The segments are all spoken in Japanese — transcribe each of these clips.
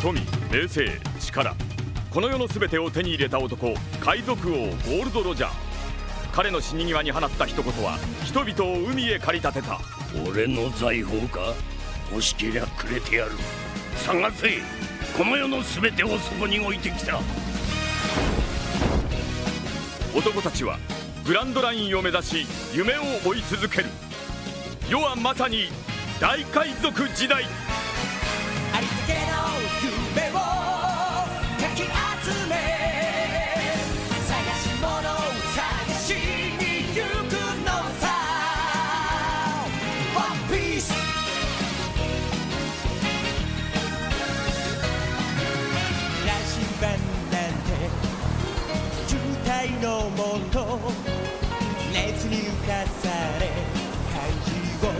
富名声力。この世の全てを手に入れた男海賊王ゴールド・ロジャー。彼の死に際に放った一言は人々を海へ駆り立てた。俺の財宝か？欲しけりゃくれてやる。探せ！この世の全てをそこに置いてきた。男たちはグランドラインを目指し夢を追い続ける。世はまさに大海賊時代のもと熱に浮かされ漢字を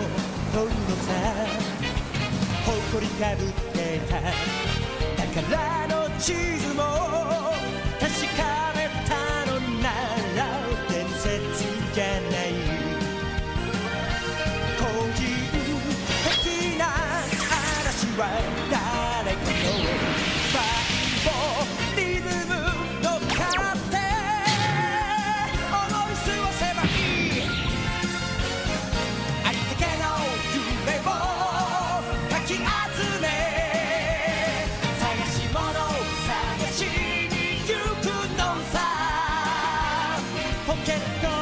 取るのさ誇りかぶってた宝の地図も確かめたのなら。伝説じゃない個人的な嵐は誰かの探し